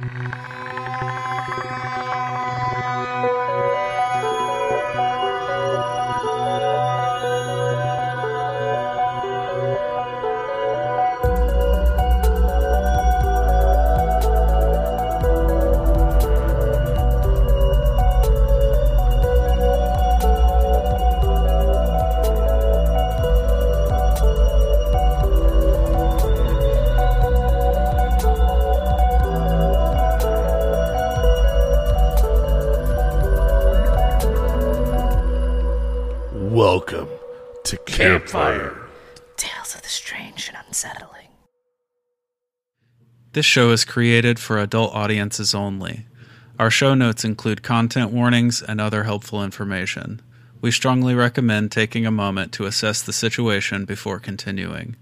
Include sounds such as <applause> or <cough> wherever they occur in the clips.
Welcome This show is created for adult audiences only. Our show notes include content warnings and other helpful information. We strongly recommend taking a moment to assess the situation before continuing.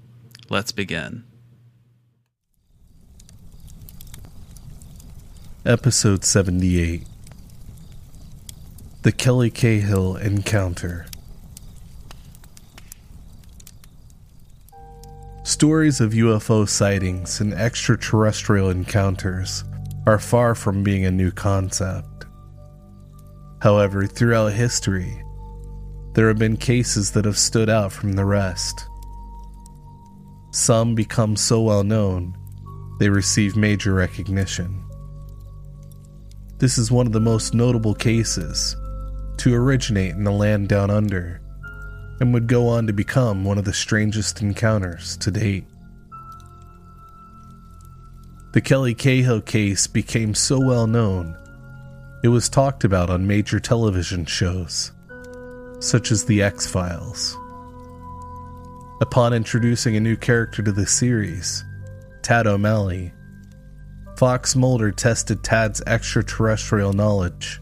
Let's begin. Episode 78 The Kelly Cahill Encounter. Stories of UFO sightings and extraterrestrial encounters are far from being a new concept. However, throughout history, there have been cases that have stood out from the rest. Some become so well known, they receive major recognition. This is one of the most notable cases to originate in the land down under and would go on to become one of the strangest encounters to date. The Kelly Cahill case became so well known, it was talked about on major television shows, such as The X Files. Upon introducing a new character to the series, Tad O'Malley, Fox Mulder tested Tad's extraterrestrial knowledge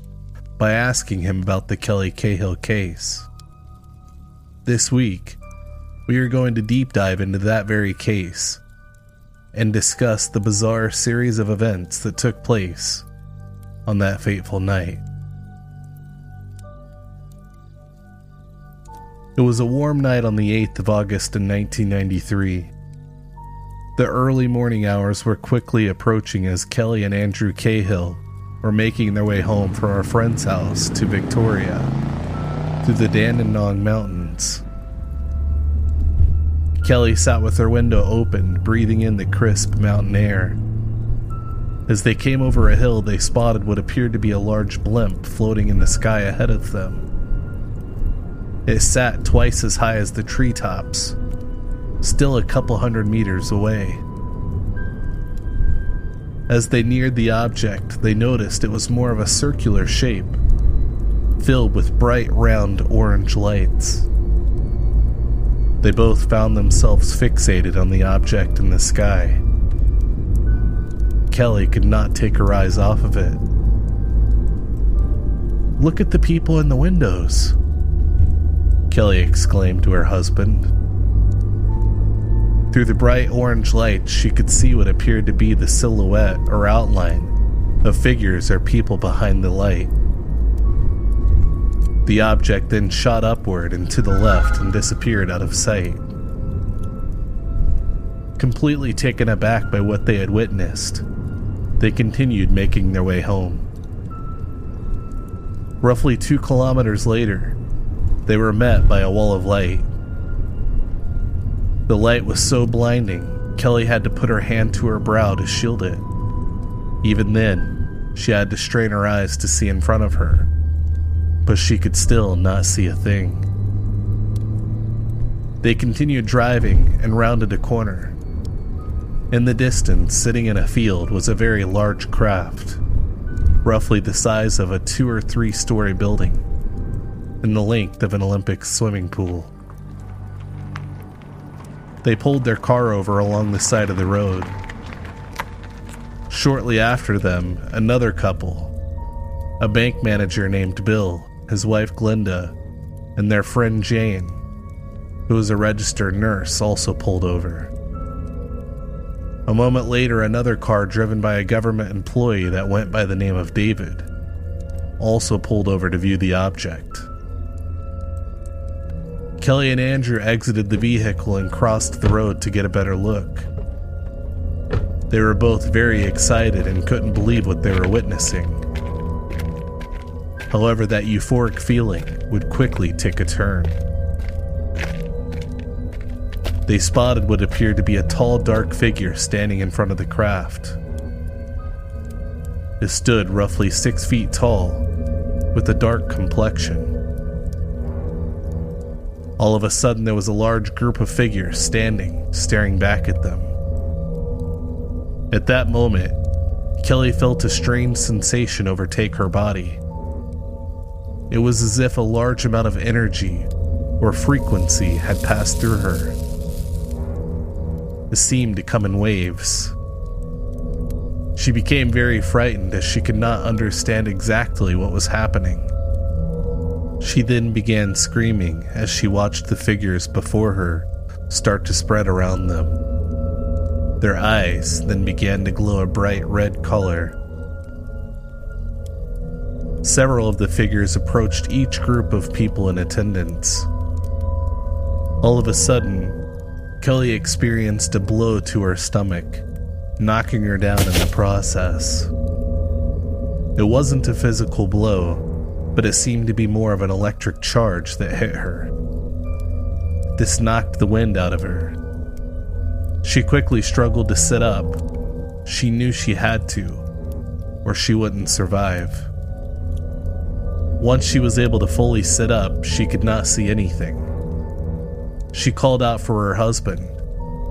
by asking him about the Kelly Cahill case. This week, we are going to deep dive into that very case and discuss the bizarre series of events that took place on that fateful night. It was a warm night on the 8th of August in 1993. The early morning hours were quickly approaching as Kelly and Andrew Cahill were making their way home from our friend's house to Victoria through the Dandenong Mountains. Kelly sat with her window open, breathing in the crisp mountain air. As they came over a hill, they spotted what appeared to be a large blimp floating in the sky ahead of them. It sat twice as high as the treetops, still a couple hundred meters away. As they neared the object, they noticed it was more of a circular shape, filled with bright round orange lights. They both found themselves fixated on the object in the sky. Kelly could not take her eyes off of it. Look at the people in the windows, Kelly exclaimed to her husband. Through the bright orange light, she could see what appeared to be the silhouette or outline of figures or people behind the light. The object then shot upward and to the left and disappeared out of sight. Completely taken aback by what they had witnessed, they continued making their way home. Roughly two kilometers later, they were met by a wall of light. The light was so blinding, Kelly had to put her hand to her brow to shield it. Even then, she had to strain her eyes to see in front of her, but she could still not see a thing. They continued driving and rounded a corner. In the distance, sitting in a field, was a very large craft, roughly the size of a two or three story building, and the length of an Olympic swimming pool. They pulled their car over along the side of the road. Shortly after them, another couple, a bank manager named Bill, his wife Glenda, and their friend Jane, who was a registered nurse, also pulled over. A moment later, another car driven by a government employee that went by the name of David also pulled over to view the object. Kelly and Andrew exited the vehicle and crossed the road to get a better look. They were both very excited and couldn't believe what they were witnessing. However, that euphoric feeling would quickly take a turn. They spotted what appeared to be a tall, dark figure standing in front of the craft. It stood roughly six feet tall, with a dark complexion. All of a sudden, there was a large group of figures standing, staring back at them. At that moment, Kelly felt a strange sensation overtake her body. It was as if a large amount of energy or frequency had passed through her. It seemed to come in waves. She became very frightened as she could not understand exactly what was happening. She then began screaming as she watched the figures before her start to spread around them. Their eyes then began to glow a bright red color. Several of the figures approached each group of people in attendance. All of a sudden, Kelly experienced a blow to her stomach, knocking her down in the process. It wasn't a physical blow, but it seemed to be more of an electric charge that hit her. This knocked the wind out of her. She quickly struggled to sit up. She knew she had to, or she wouldn't survive. Once she was able to fully sit up, she could not see anything. She called out for her husband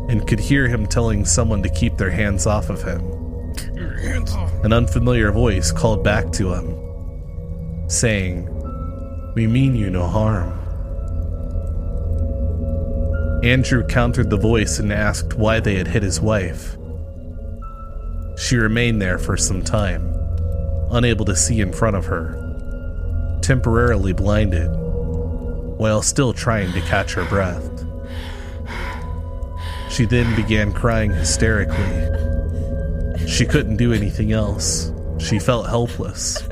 and could hear him telling someone to keep their hands off of him. An unfamiliar voice called back to him, saying, We mean you no harm. Andrew countered the voice and asked why they had hit his wife. She remained there for some time, unable to see in front of her, temporarily blinded, while still trying to catch her breath. She then began crying hysterically. She couldn't do anything else. She felt helpless.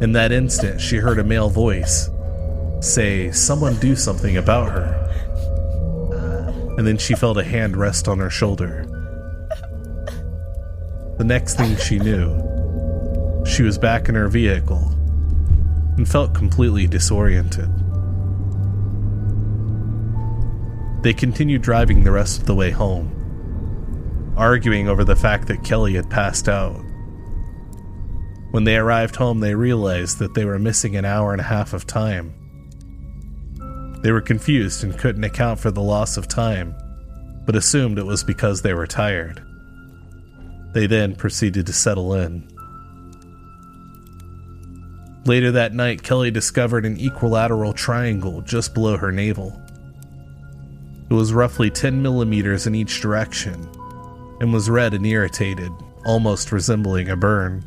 In that instant, she heard a male voice say, Someone do something about her. And then she felt a hand rest on her shoulder. The next thing she knew, she was back in her vehicle and felt completely disoriented. They continued driving the rest of the way home, arguing over the fact that Kelly had passed out. When they arrived home, they realized that they were missing an hour and a half of time. They were confused and couldn't account for the loss of time, but assumed it was because they were tired. They then proceeded to settle in. Later that night, Kelly discovered an equilateral triangle just below her navel. It was roughly 10 millimeters in each direction and was red and irritated, almost resembling a burn.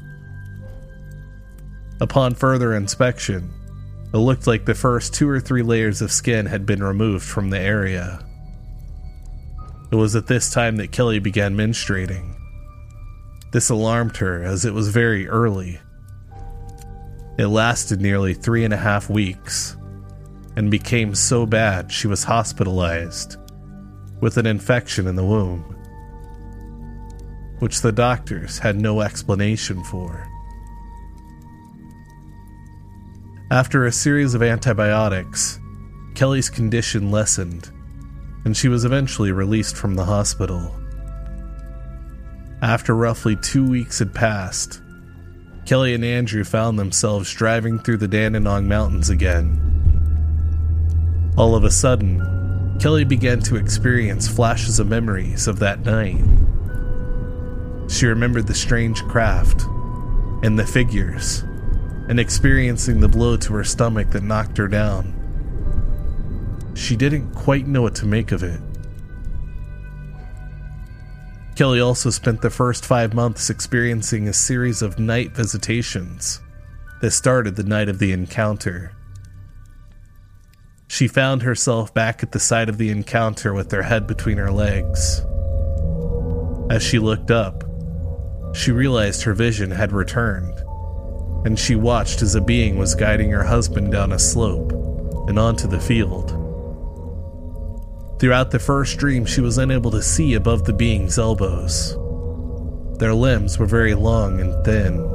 Upon further inspection, it looked like the first two or three layers of skin had been removed from the area. It was at this time that Kelly began menstruating. This alarmed her as it was very early. It lasted nearly three and a half weeks and became so bad she was hospitalized with an infection in the womb, which the doctors had no explanation for. After a series of antibiotics, Kelly's condition lessened, and she was eventually released from the hospital. After roughly two weeks had passed, Kelly and Andrew found themselves driving through the Dandenong Mountains again. All of a sudden, Kelly began to experience flashes of memories of that night. She remembered the strange craft and the figures, and experiencing the blow to her stomach that knocked her down. She didn't quite know what to make of it. Kelly also spent the first five months experiencing a series of night visitations that started the night of the encounter. She found herself back at the site of the encounter with her head between her legs. As she looked up, she realized her vision had returned, and she watched as a being was guiding her husband down a slope and onto the field. Throughout the first dream, she was unable to see above the being's elbows. Their limbs were very long and thin.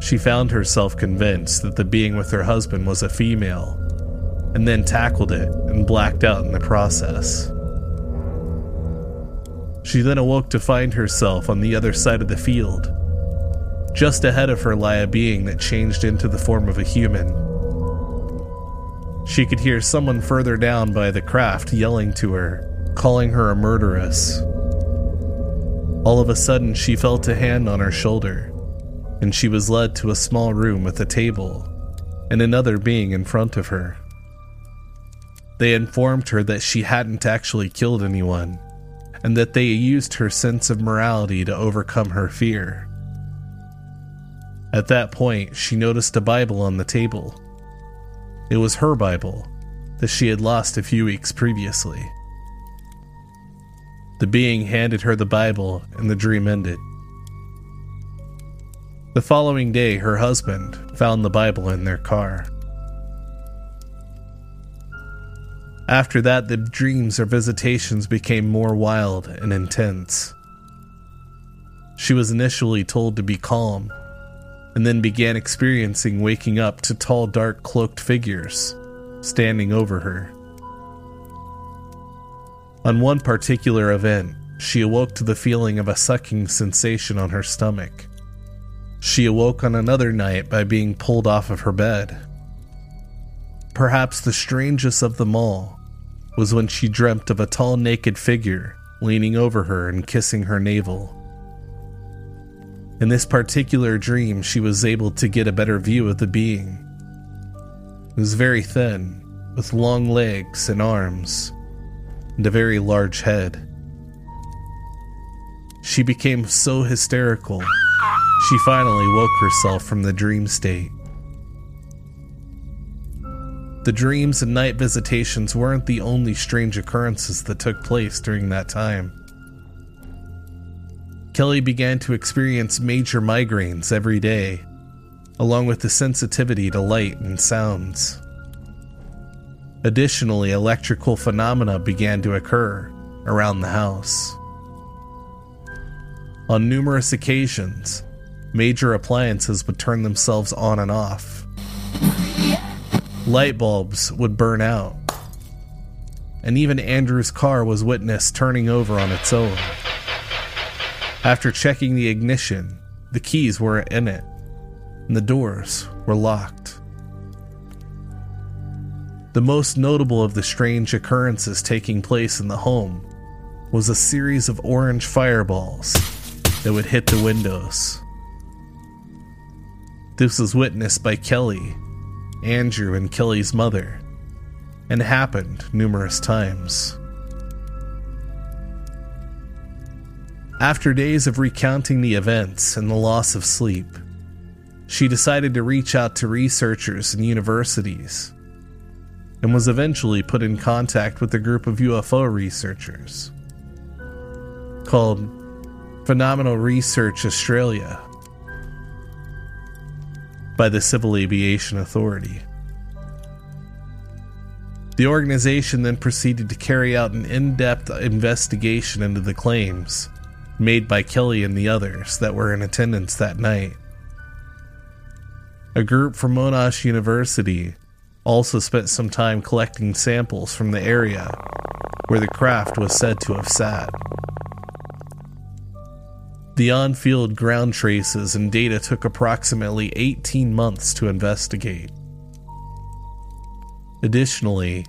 She found herself convinced that the being with her husband was a female, and then tackled it and blacked out in the process. She then awoke to find herself on the other side of the field. Just ahead of her lay a being that changed into the form of a human. She could hear someone further down by the craft yelling to her, calling her a murderess. All of a sudden, she felt a hand on her shoulder, and she was led to a small room with a table and another being in front of her. They informed her that she hadn't actually killed anyone, and that they used her sense of morality to overcome her fear. At that point, she noticed a Bible on the table. It was her Bible that she had lost a few weeks previously. The being handed her the Bible, and the dream ended. The following day, her husband found the Bible in their car. After that, the dreams or visitations became more wild and intense. She was initially told to be calm, and then began experiencing waking up to tall, dark, cloaked figures standing over her. On one particular event, she awoke to the feeling of a sucking sensation on her stomach. She awoke on another night by being pulled off of her bed. Perhaps the strangest of them all was when she dreamt of a tall naked figure leaning over her and kissing her navel. In this particular dream, she was able to get a better view of the being. It was very thin, with long legs and arms, and a very large head. She became so hysterical, she finally woke herself from the dream state. The dreams and night visitations weren't the only strange occurrences that took place during that time. Kelly began to experience major migraines every day, along with the sensitivity to light and sounds. Additionally, electrical phenomena began to occur around the house. On numerous occasions, major appliances would turn themselves on and off. Light bulbs would burn out. And even Andrew's car was witnessed turning over on its own. After checking the ignition, the keys were in it, and the doors were locked. The most notable of the strange occurrences taking place in the home was a series of orange fireballs that would hit the windows. This was witnessed by Kelly, Andrew, and Kelly's mother, and happened numerous times. After days of recounting the events and the loss of sleep, she decided to reach out to researchers and universities and was eventually put in contact with a group of UFO researchers called Phenomena Research Australia by the Civil Aviation Authority. The organization then proceeded to carry out an in depth investigation into the claims made by Kelly and the others that were in attendance that night. A group from Monash University also spent some time collecting samples from the area where the craft was said to have sat. The on field ground traces and data took approximately 18 months to investigate. Additionally,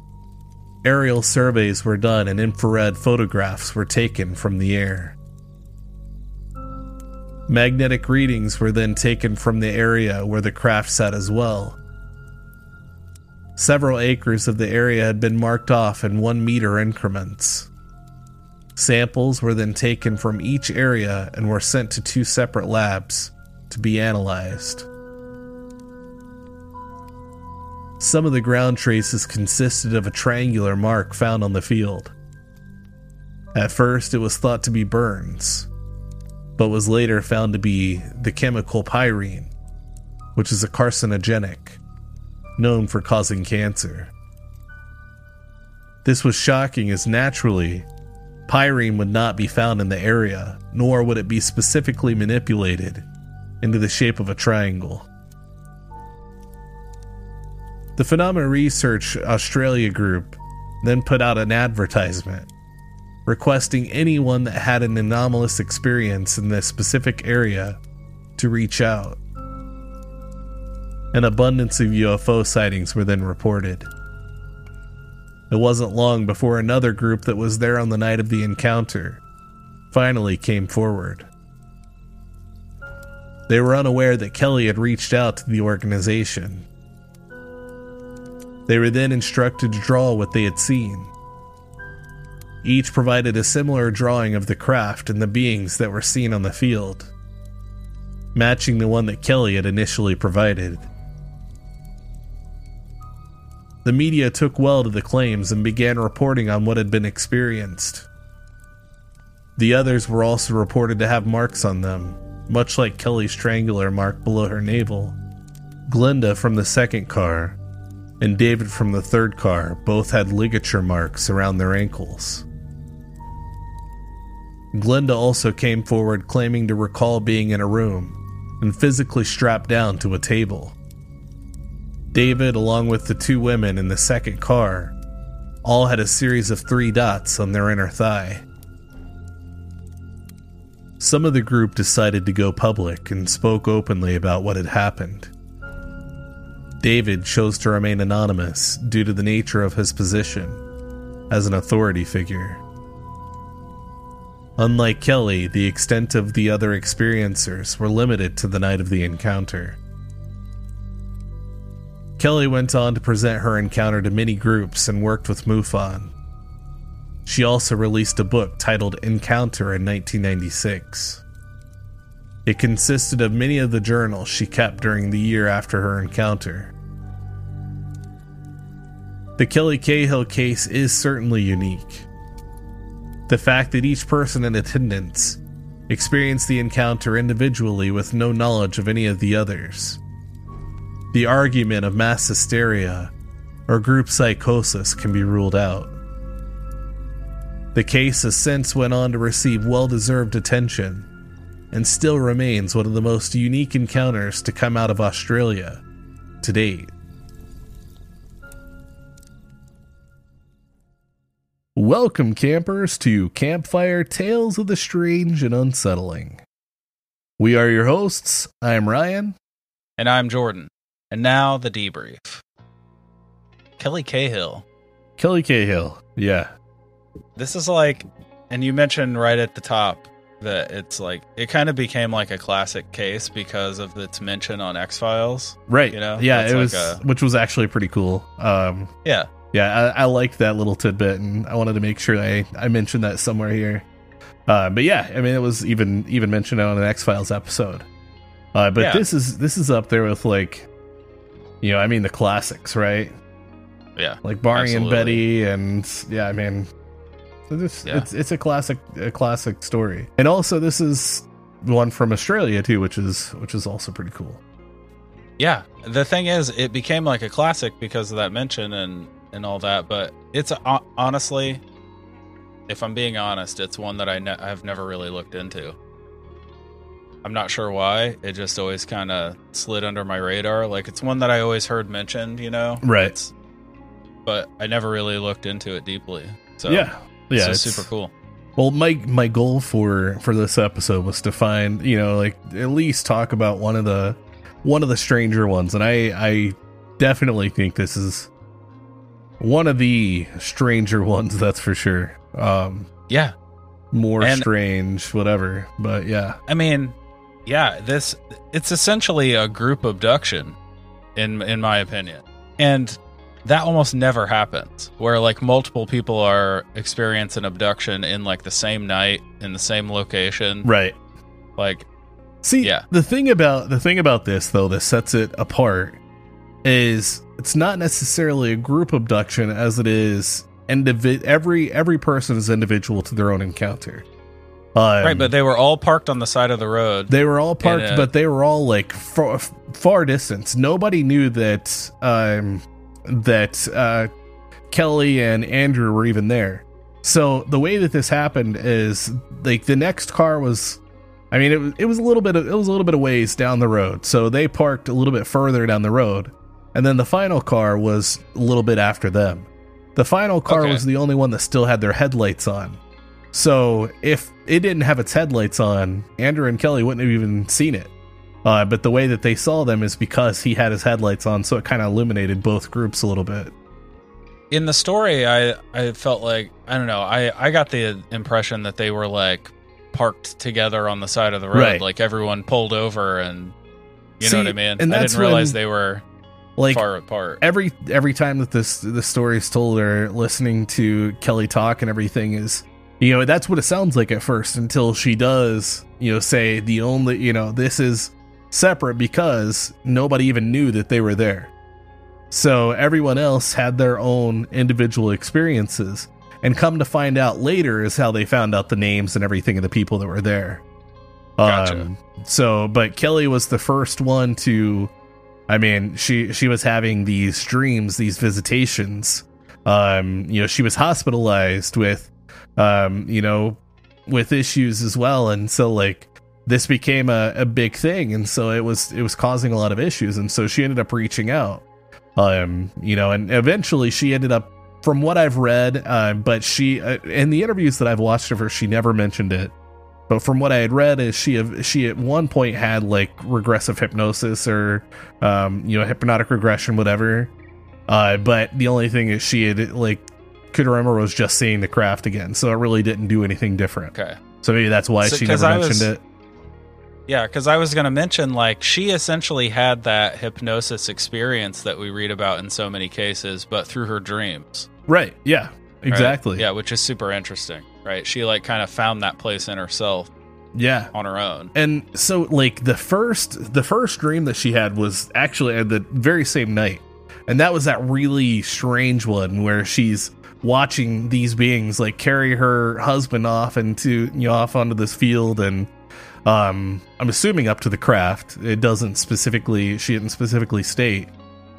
aerial surveys were done and infrared photographs were taken from the air. Magnetic readings were then taken from the area where the craft sat as well Several acres of the area had been marked off in one meter increments. Samples were then taken from each area and were sent to two separate labs to be analyzed. Some of the ground traces consisted of a triangular mark found on the field. At first, it was thought to be burns, but was later found to be the chemical pyrene, which is a carcinogenic known for causing cancer. This was shocking as naturally, pyrene would not be found in the area, nor would it be specifically manipulated into the shape of a triangle. The Phenomena Research Australia group then put out an advertisement requesting anyone that had an anomalous experience in this specific area to reach out. An abundance of UFO sightings were then reported. It wasn't long before another group that was there on the night of the encounter finally came forward. They were unaware that Kelly had reached out to the organization. They were then instructed to draw what they had seen. Each provided a similar drawing of the craft and the beings that were seen on the field, matching the one that Kelly had initially provided. The media took well to the claims and began reporting on what had been experienced. The others were also reported to have marks on them, much like Kelly's strangler mark below her navel. Glenda from the second car and David from the third car both had ligature marks around their ankles. Glenda also came forward claiming to recall being in a room and physically strapped down to a table. David, along with the two women in the second car, all had a series of three dots on their inner thigh. Some of the group decided to go public and spoke openly about what had happened. David chose to remain anonymous due to the nature of his position as an authority figure. Unlike Kelly, the extent of the other experiencers were limited to the night of the encounter. Kelly went on to present her encounter to many groups and worked with MUFON. She also released a book titled Encounter in 1996. It consisted of many of the journals she kept during the year after her encounter. The Kelly Cahill case is certainly unique. The fact that each person in attendance experienced the encounter individually with no knowledge of any of the others. The argument of mass hysteria or group psychosis can be ruled out. The case has since went on to receive well-deserved attention and still remains one of the most unique encounters to come out of Australia to date. Welcome, campers, to Campfire Tales of the Strange and Unsettling. We are your hosts. I'm Ryan. And I'm Jordan. And now the debrief. Kelly Cahill. Kelly Cahill. Yeah. This is like, and you mentioned right at the top that it's like, it kind of became like a classic case because of its mention on X Files. Right. You know? Yeah, it like was, a- which was actually pretty cool. Um, Yeah. Yeah, I, I liked that little tidbit, and I wanted to make sure I, I mentioned that somewhere here. Uh, but yeah, I mean, it was even even mentioned on an X Files episode. Uh, but Yeah. this is this is up there with like, you know, I mean, the classics, right? Yeah. Like Barney and Betty, and yeah, I mean, this Yeah. it's it's a classic a classic story, and also this is one from Australia too, which is which is also pretty cool. Yeah. The thing is, it became like a classic because of that mention and and all that. But it's uh, honestly, if I'm being honest, it's one that I ne- I've never really looked into. I'm not sure why. It just always kind of slid under my radar. Like it's one that I always heard mentioned, you know. Right. It's- but I never really looked into it deeply. So yeah, yeah, so it's super cool. Well, my my goal for for this episode was to find you know like at least talk about one of the one of the stranger ones, and I I definitely think this is one of the stranger <laughs> ones. That's for sure. Um, Yeah. more And- strange, whatever. But yeah, I mean, yeah, this it's essentially a group abduction in in my opinion. And that almost never happens where like multiple people are experiencing abduction in like the same night in the same location. right. Like See, Yeah. the thing about the thing about this though that sets it apart is it's not necessarily a group abduction as it is individ every every person is individual to their own encounter. Um, right, but they were all parked on the side of the road. they were all parked, And, uh, but they were all like far, far distance. Nobody knew that um, that uh, Kelly and Andrew were even there. So the way that this happened is like the next car was I mean it was it was a little bit of, it was a little bit of ways down the road. So they parked a little bit further down the road. And then the final car was a little bit after them. The final car Okay. was the only one that still had their headlights on. So if it didn't have its headlights on, Andrew and Kelly wouldn't have even seen it. Uh, but the way that they saw them is because he had his headlights on, so it kind of illuminated both groups a little bit. in the story i i felt like i don't know i i got the impression that they were like parked together on the side of the road Right. like everyone pulled over and you See, know what i mean and i didn't realize when, they were Like far apart. every every time that this the story is told or listening to Kelly talk and everything is you know that's what it sounds like at first until she does you know say the only you know this is separate because nobody even knew that they were there. So everyone else had their own individual experiences. And come to find out later is how they found out the names and everything of the people that were there. Gotcha. Um, so but kelly was the first one to I mean, she she was having these dreams, these visitations. Um, you know, she was hospitalized with, um, you know, with issues as well, and so like this became a, a big thing, and so it was it was causing a lot of issues, and so she ended up reaching out. Um, you know, and eventually she ended up, from what I've read, uh, but she uh, in the interviews that I've watched of her, she never mentioned it. But from what I had read, is she she at one point had like regressive hypnosis or um, you know hypnotic regression, whatever. Uh, but the only thing is she had like could remember was just seeing the craft again, so it really didn't do anything different. okay So maybe that's why So- she never mentioned was- it. yeah because i was going to mention like she essentially had that hypnosis experience that we read about in so many cases but through her dreams Right? Yeah. right? Exactly. yeah which is super interesting right she like kind of found that place in herself Yeah. on her own And so like the first the first dream that she had was actually at the very same night. And that was that really strange one where she's watching these beings like carry her husband off into you know off onto this field and um I'm assuming up to the craft. It doesn't specifically she didn't specifically state.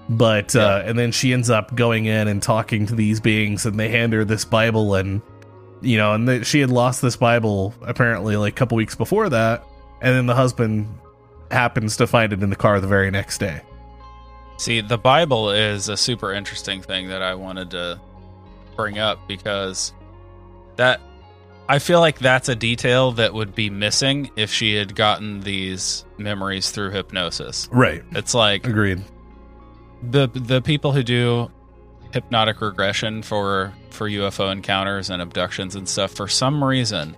But uh and then she ends up going in and talking to these beings and they hand her this Bible and you know, and that she had lost this Bible apparently like a couple weeks before that, and then the husband happens to find it in the car the very next day. See, the Bible is a super interesting thing that I wanted to bring up because that I feel like that's a detail that would be missing if she had gotten these memories through hypnosis. Right. It's like Agreed. the the people who do hypnotic regression for for UFO encounters and abductions and stuff for some reason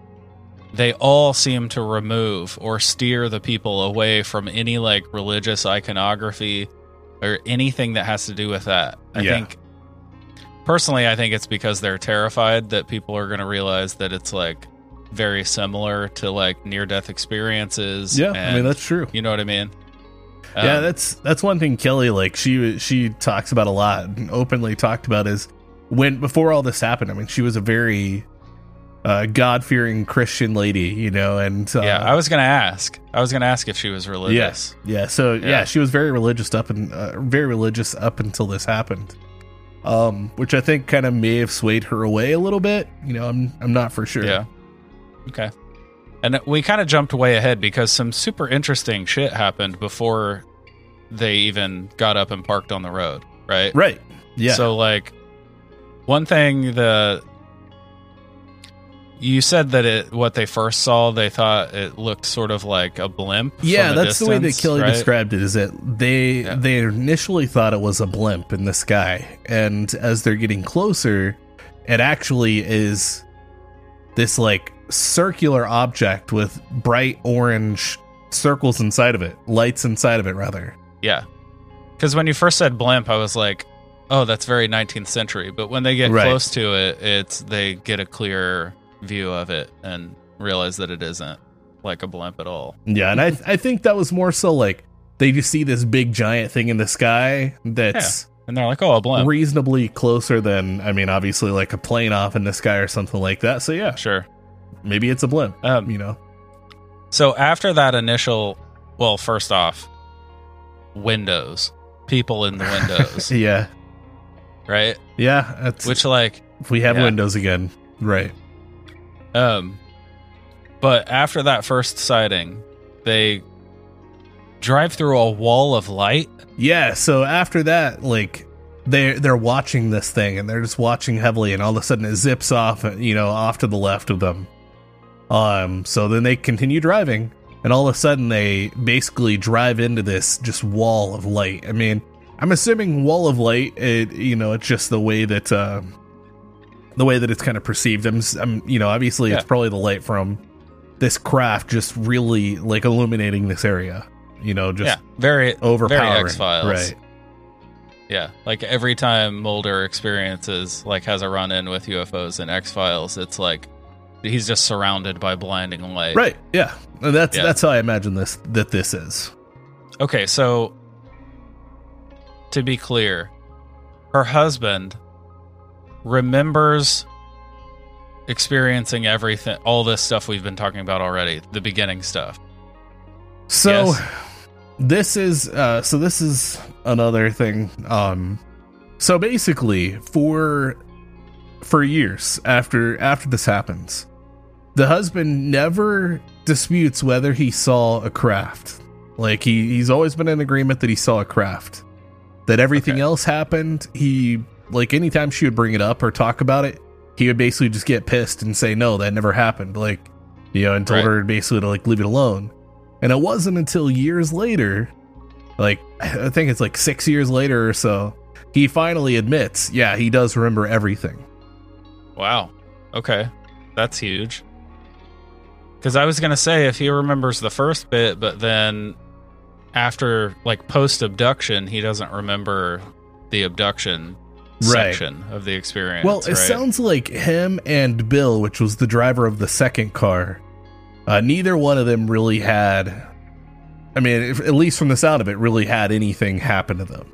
they all seem to remove or steer the people away from any like religious iconography or anything that has to do with that. I Yeah. think personally I think it's because they're terrified that people are going to realize that it's like very similar to like near death experiences. Yeah, I mean that's true. you know what I mean? Yeah, Um, that's that's one thing Kelly like she she talks about a lot and openly talked about is when before all this happened. I mean, she was a very uh, God fearing Christian lady, you know, and uh, yeah, I was gonna ask. I was gonna ask if she was religious. Yes. Yeah. So yeah. Yeah. she was very religious up and uh, very religious up until this happened. Um, which I think kind of may have swayed her away a little bit. You know, I'm I'm not for sure. Yeah. Okay. And we kind of jumped way ahead because some super interesting shit happened before they even got up and parked on the road, right? Right. Yeah. So like one thing the you said that it what they first saw they thought it looked sort of like a blimp. yeah, that's the way that Kelly right? described it. Is that they Yeah. they initially thought it was a blimp in the sky, and as they're getting closer, it actually is this like circular object with bright orange circles inside of it, lights inside of it, rather. Yeah. Because when you first said blimp, I was like, oh, that's very 19th century. But when they get Right. close to it, it's they get a clear view of it and realize that it isn't like a blimp at all. Yeah, and I I think that was more so like they just see this big giant thing in the sky that's And they're like, oh, a blimp. reasonably closer than I mean, obviously like a plane off in the sky or something like that. So yeah, sure. Maybe it's a blimp. Um, You know, so after that initial, well, first off, windows, people in the windows. <laughs> yeah, right? Yeah, that's Which like if we have yeah. windows again. Right. Um, but after that first sighting, they drive through a wall of light. Yeah, so after that, like they they're watching this thing and they're just watching heavily and all of a sudden it zips off, you know, off to the left of them. Um so then they continue driving and all of a sudden they basically drive into this just wall of light. I mean, I'm assuming wall of light, it you know, it's just the way that uh the way that it's kind of perceived. I'm, I'm you know, obviously it's probably the light from this craft just really like illuminating this area. You know, just yeah, very overpowering. Very X Files, Right. Yeah, like every time Mulder experiences like has a run in with UFOs and X Files, it's like he's just surrounded by blinding light. Right. Yeah. That's Yeah. that's how I imagine this that this is. Okay, so to be clear, her husband remembers experiencing everything, all this stuff we've been talking about already, the beginning stuff. So Yes. this is uh so this is another thing. Um so basically for for years after after this happens, the husband never disputes whether he saw a craft. Like he he's always been in agreement that he saw a craft. That everything Okay. else happened, he like anytime she would bring it up or talk about it, he would basically just get pissed and say no, that never happened. Like you know, and told Right. her basically to like leave it alone. And it wasn't until years later, like I think it's like six years later or so, he finally admits, yeah, he does remember everything. Wow. Okay. That's huge. Because I was going to say, if he remembers the first bit, but then after, like, post abduction, he doesn't remember the abduction Right. section of the experience. Well, it right? sounds like him and Bill, which was the driver of the second car, uh, neither one of them really had. I mean, if, at least from the sound of it, really had anything happen to them.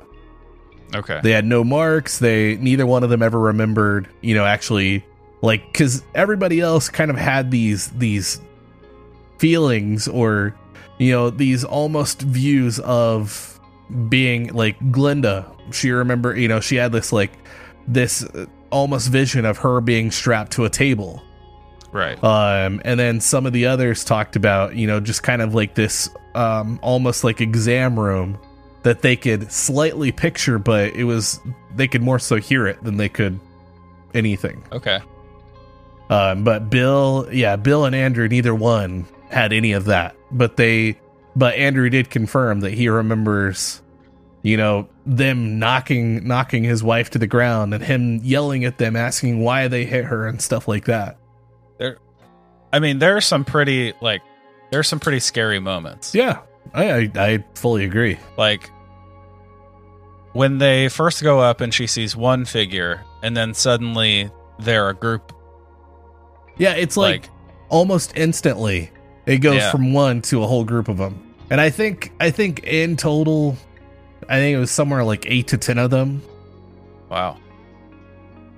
Okay. They had no marks. They neither one of them ever remembered, you know, actually like because everybody else kind of had these these feelings or you know these almost views of being like Glenda. She remember, you know, she had this like this uh, almost vision of her being strapped to a table. right. Um, and then some of the others talked about, you know, just kind of like this, um, almost like exam room that they could slightly picture, but it was they could more so hear it than they could anything. Okay. Um, but Bill, yeah, Bill and Andrew, neither one had any of that, but they, but Andrew did confirm that he remembers, you know, them knocking knocking his wife to the ground and him yelling at them, asking why they hit her and stuff like that. There I mean, there are some pretty, like, there are some pretty scary moments. Yeah, I I, I fully agree. Like, when they first go up and she sees one figure, and then suddenly they're a group, Yeah, it's like, like, almost instantly it goes Yeah. from one to a whole group of them. And I think I think in total, I think it was somewhere like eight to ten of them. wow.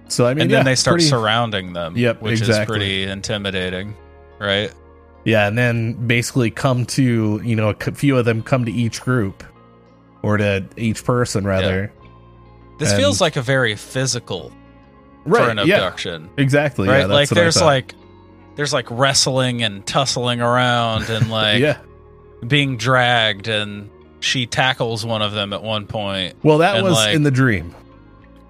So I mean, and yeah, then they start pretty- surrounding them, Yep, which is pretty intimidating, right? Yeah, and then basically come to you know a few of them come to each group or to each person rather. This And- feels like a very physical Right? for an yeah, abduction, exactly. right? Yeah, that's like there's like there's like wrestling and tussling around and <laughs> like yeah. being dragged, and she tackles one of them at one point. Well, that was like- in the dream.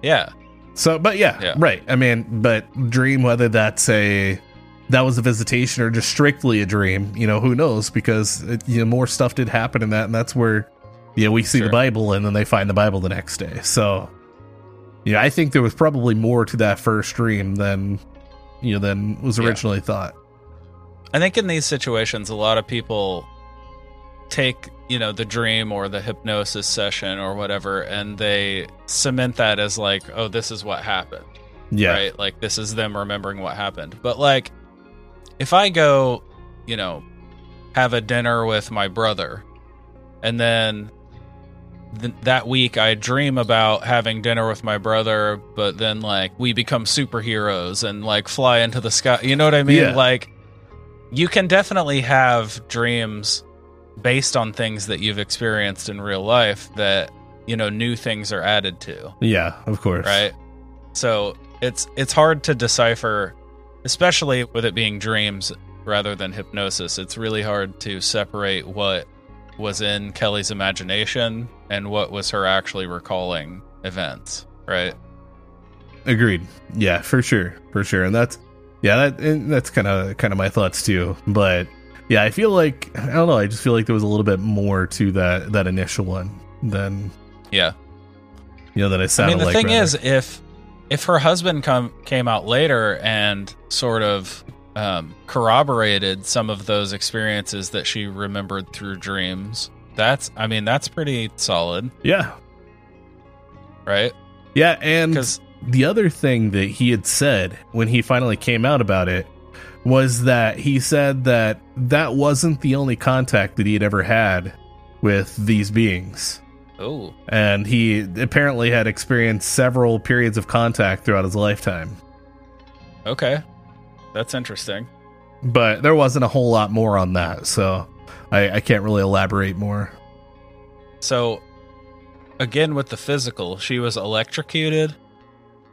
Yeah, So, but yeah, Yeah. right. I mean, but dream whether that's a that was a visitation or just strictly a dream, you know, who knows? Because it, you know more stuff did happen in that, and that's where you know we see Sure. the Bible, and then they find the Bible the next day. So, yeah, I think there was probably more to that first dream than you know than was Yeah. originally thought. I think in these situations, a lot of people take, you know, the dream or the hypnosis session or whatever, and they cement that as like, oh, this is what happened. Yeah, Right? Like, this is them remembering what happened. But, like, if I go, you know, have a dinner with my brother, and then th- that week I dream about having dinner with my brother, but then, like, we become superheroes and, like, fly into the sky. You know what I mean? Yeah. Like, you can definitely have dreams based on things that you've experienced in real life that you know new things are added to Yeah, of course. right so it's it's hard to decipher especially with it being dreams rather than hypnosis it's really hard to separate what was in kelly's imagination and what was her actually recalling events right Agreed. Yeah, for sure, for sure, and that's yeah, that and that's kind of kind of my thoughts too. But yeah, I feel like I don't know. I just feel like there was a little bit more to that that initial one than yeah you know that I I mean, the like. thing rather. is, if if her husband come came out later and sort of um, corroborated some of those experiences that she remembered through dreams, that's I mean that's pretty solid, yeah, right? yeah, and Because the other thing that he had said when he finally came out about it was that he said that that wasn't the only contact that he had ever had with these beings. oh, And he apparently had experienced several periods of contact throughout his lifetime. okay, that's interesting. But there wasn't a whole lot more on that, so I, I can't really elaborate more. So again, with the physical, she was electrocuted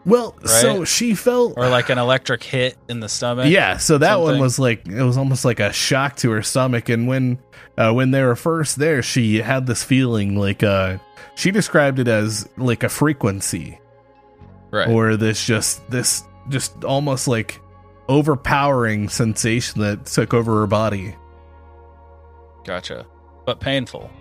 Well, so she felt or like an electric hit in the stomach. Yeah, so that one was like it was almost like a shock to her stomach, and when uh, when they were first there, she had this feeling like uh, she described it as like a frequency, right. or this just this just almost like overpowering sensation that took over her body. Gotcha, but painful.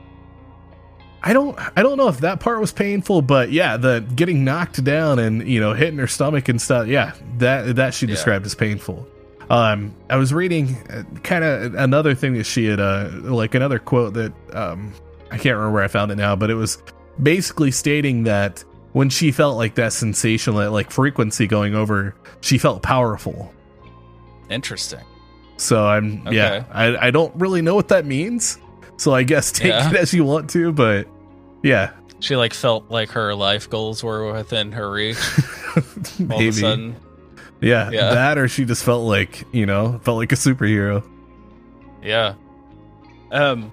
I don't I don't know if that part was painful, but yeah, the getting knocked down and you know hitting her stomach and stuff. Yeah, that that she Yeah. described as painful. Um, I was reading kind of another thing that she had uh like another quote that um I can't remember where I found it now, but it was basically stating that when she felt like that sensation, that like frequency going over, she felt powerful. Interesting. So I'm yeah, I I don't really know what that means. So I guess <laughs> take Yeah. it as you want to, but yeah, She like felt like her life goals were within her reach. <laughs> All maybe. of a sudden, Yeah, Yeah. that or she just felt like, you know, felt like a superhero. yeah. Um.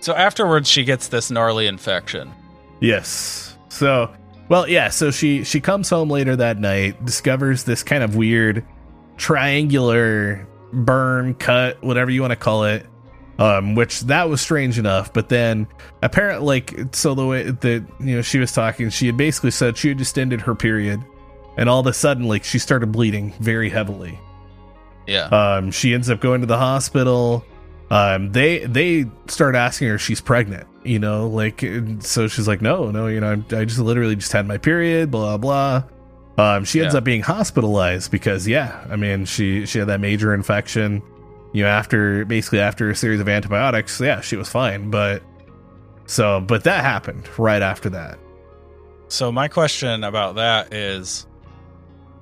So afterwards, she gets this gnarly infection. Yes. So, well, yeah, so she she comes home later that night, discovers this kind of weird triangular burn, cut, whatever you want to call it. Um, which that was strange enough, but then apparently, like, so the way that you know she was talking, she had basically said she had just ended her period, and all of a sudden, like, she started bleeding very heavily. Yeah. Um, she ends up going to the hospital. Um, they they start asking her if she's pregnant. You know, like so she's like, no, no, you know, I'm, I just literally just had my period. Blah blah. Um, she ends Yeah. up being hospitalized because yeah, I mean she she had that major infection. You know, after basically after a series of antibiotics, yeah, she was fine. But so, but that happened right after that. So my question about that is,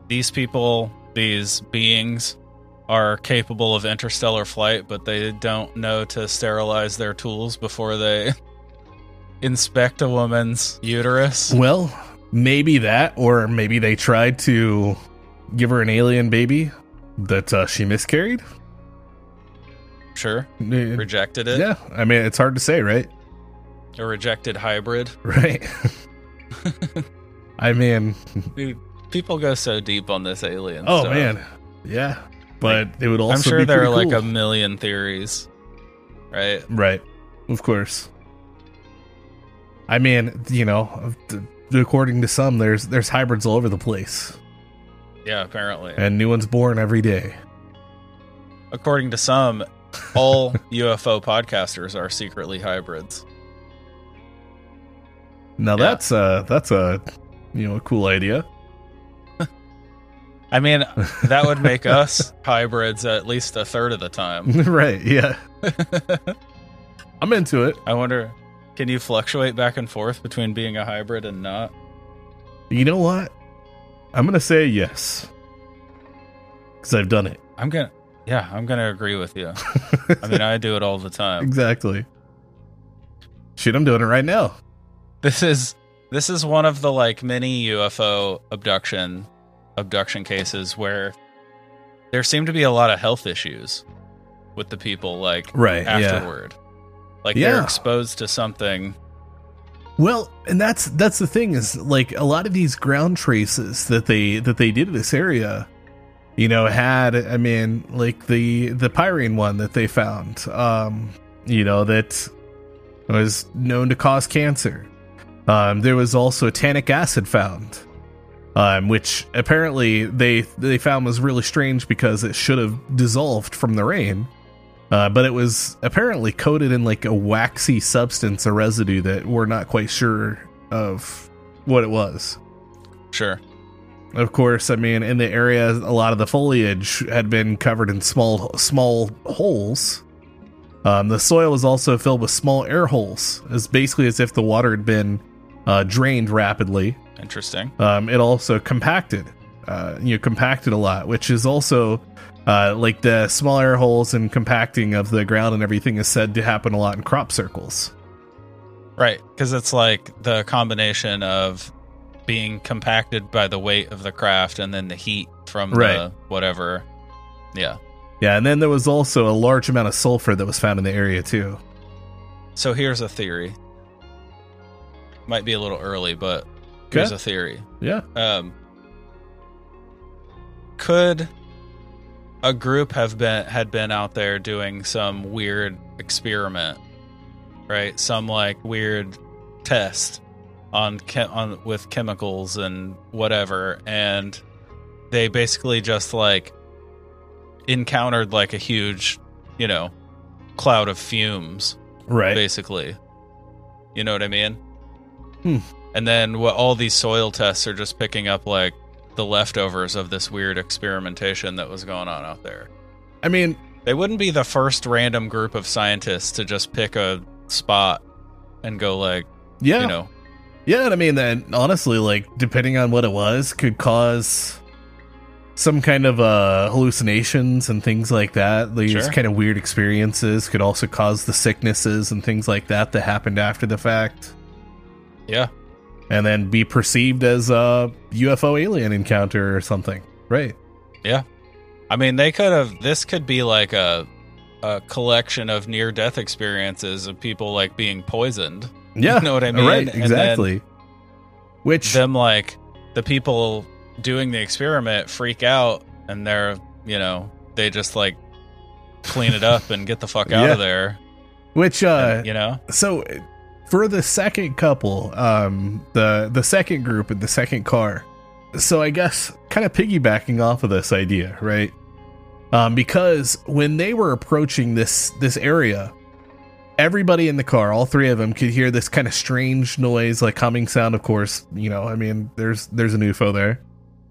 these people, these beings, are capable of interstellar flight, but they don't know to sterilize their tools before they <laughs> inspect a woman's uterus. Well, maybe that, or maybe they tried to give her an alien baby that uh, she miscarried. Sure, Uh, rejected it. Yeah, I mean it's hard to say, right? A rejected hybrid. <laughs> Right. I mean, <laughs> Dude, people go so deep on this alien. oh stuff. man, yeah, but it would also I'm sure there are pretty like a million theories, right? right, of course. I mean, you know, according to some, there's there's hybrids all over the place, Yeah, apparently. and new ones born every day. According to some, all <laughs> UFO podcasters are secretly hybrids. Now Yeah. that's uh that's a you know a cool idea. <laughs> I mean, that would make <laughs> us hybrids at least a third of the time. right? Yeah, I'm into it. I wonder, can you fluctuate back and forth between being a hybrid and not? You know what? I'm gonna say yes because I've done it. I'm gonna, yeah, I'm gonna agree with you. I mean, I do it all the time. <laughs> exactly. Shit, I'm doing it right now. This is this is one of the like many UFO abduction abduction cases where there seem to be a lot of health issues with the people like Right. Afterward. Like they're exposed to something Well, and that's that's the thing is like a lot of these ground traces that they that they did in this area, you know, had I mean like the the pyrene one that they found, um, you know that was known to cause cancer. Um, there was also tannic acid found, um, which apparently they they found was really strange because it should have dissolved from the rain. Uh, but it was apparently coated in like a waxy substance or residue that we're not quite sure of what it was. Sure. Of course, I mean, in the area, a lot of the foliage had been covered in small, small holes. Um, the soil was also filled with small air holes, as basically as if the water had been uh, drained rapidly. Interesting. Um, it also compacted, uh, you know, compacted a lot, which is also uh, like the small air holes and compacting of the ground and everything is said to happen a lot in crop circles. Right, because it's like the combination of being compacted by the weight of the craft and then the heat from Right. the whatever. Yeah. Yeah, and then there was also a large amount of sulfur that was found in the area too. So here's a theory. Might be a little early, but here's a theory. Yeah. Um, could a group have been had been out there doing some weird experiment, right? Some like weird test on chem- on with chemicals and whatever, and they basically just like encountered like a huge, you know, cloud of fumes Right. basically. You know what I mean? Hmm. And then what all these soil tests are just picking up like the leftovers of this weird experimentation that was going on out there. I mean, They wouldn't be the first random group of scientists to just pick a spot and go like, yeah. you know, Yeah, and I mean that honestly, like depending on what it was, could cause some kind of uh hallucinations and things like that. These Sure. kind of weird experiences could also cause the sicknesses and things like that that happened after the fact, yeah, and then be perceived as a UFO alien encounter or something. Right. yeah. I mean, they could have. This could be like a a collection of near death experiences of people like being poisoned. <laughs> Yeah. You know what I mean? Right. Exactly. Which them like the people doing the experiment freak out and they're you know they just like clean it up and get the fuck out <laughs> Yeah. of there which uh and, you know so for the second couple um the the second group in the second car so i guess kind of piggybacking off of this idea right um because when they were approaching this this area everybody in the car all three of them could hear this kind of strange noise like humming sound of course you know i mean there's there's an ufo there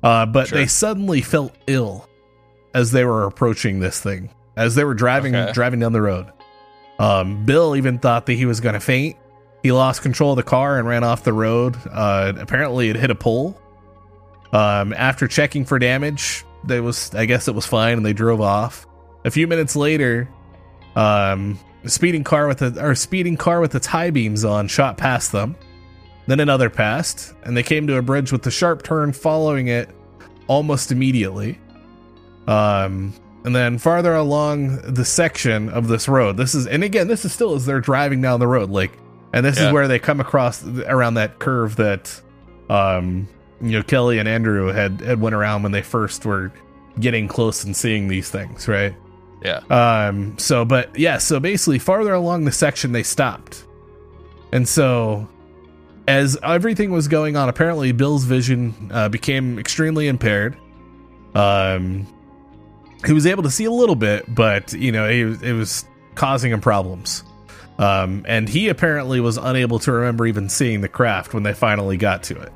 uh but Sure. they suddenly felt ill as they were approaching this thing as they were driving Okay. driving down the road um, Bill even thought that he was going to faint. He lost control of the car and ran off the road. Uh, apparently, it hit a pole. Um, after checking for damage, they was I guess it was fine, and they drove off. A few minutes later, um, a speeding car with a or speeding car with its high beams on shot past them. Then another passed, and they came to a bridge with a sharp turn following it almost immediately. Um, and then farther along the section of this road, this is, and again, this is still as they're driving down the road, like, and this Yeah. is where they come across around that curve that, um, you know, Kelly and Andrew had had went around when they first were getting close and seeing these things, right? yeah Um, so, but yeah, so basically, farther along the section, they stopped. And so, as everything was going on, apparently Bill's vision uh, became extremely impaired. Um, he was able to see a little bit, but, you know, it, it was causing him problems. Um, and he apparently was unable to remember even seeing the craft when they finally got to it.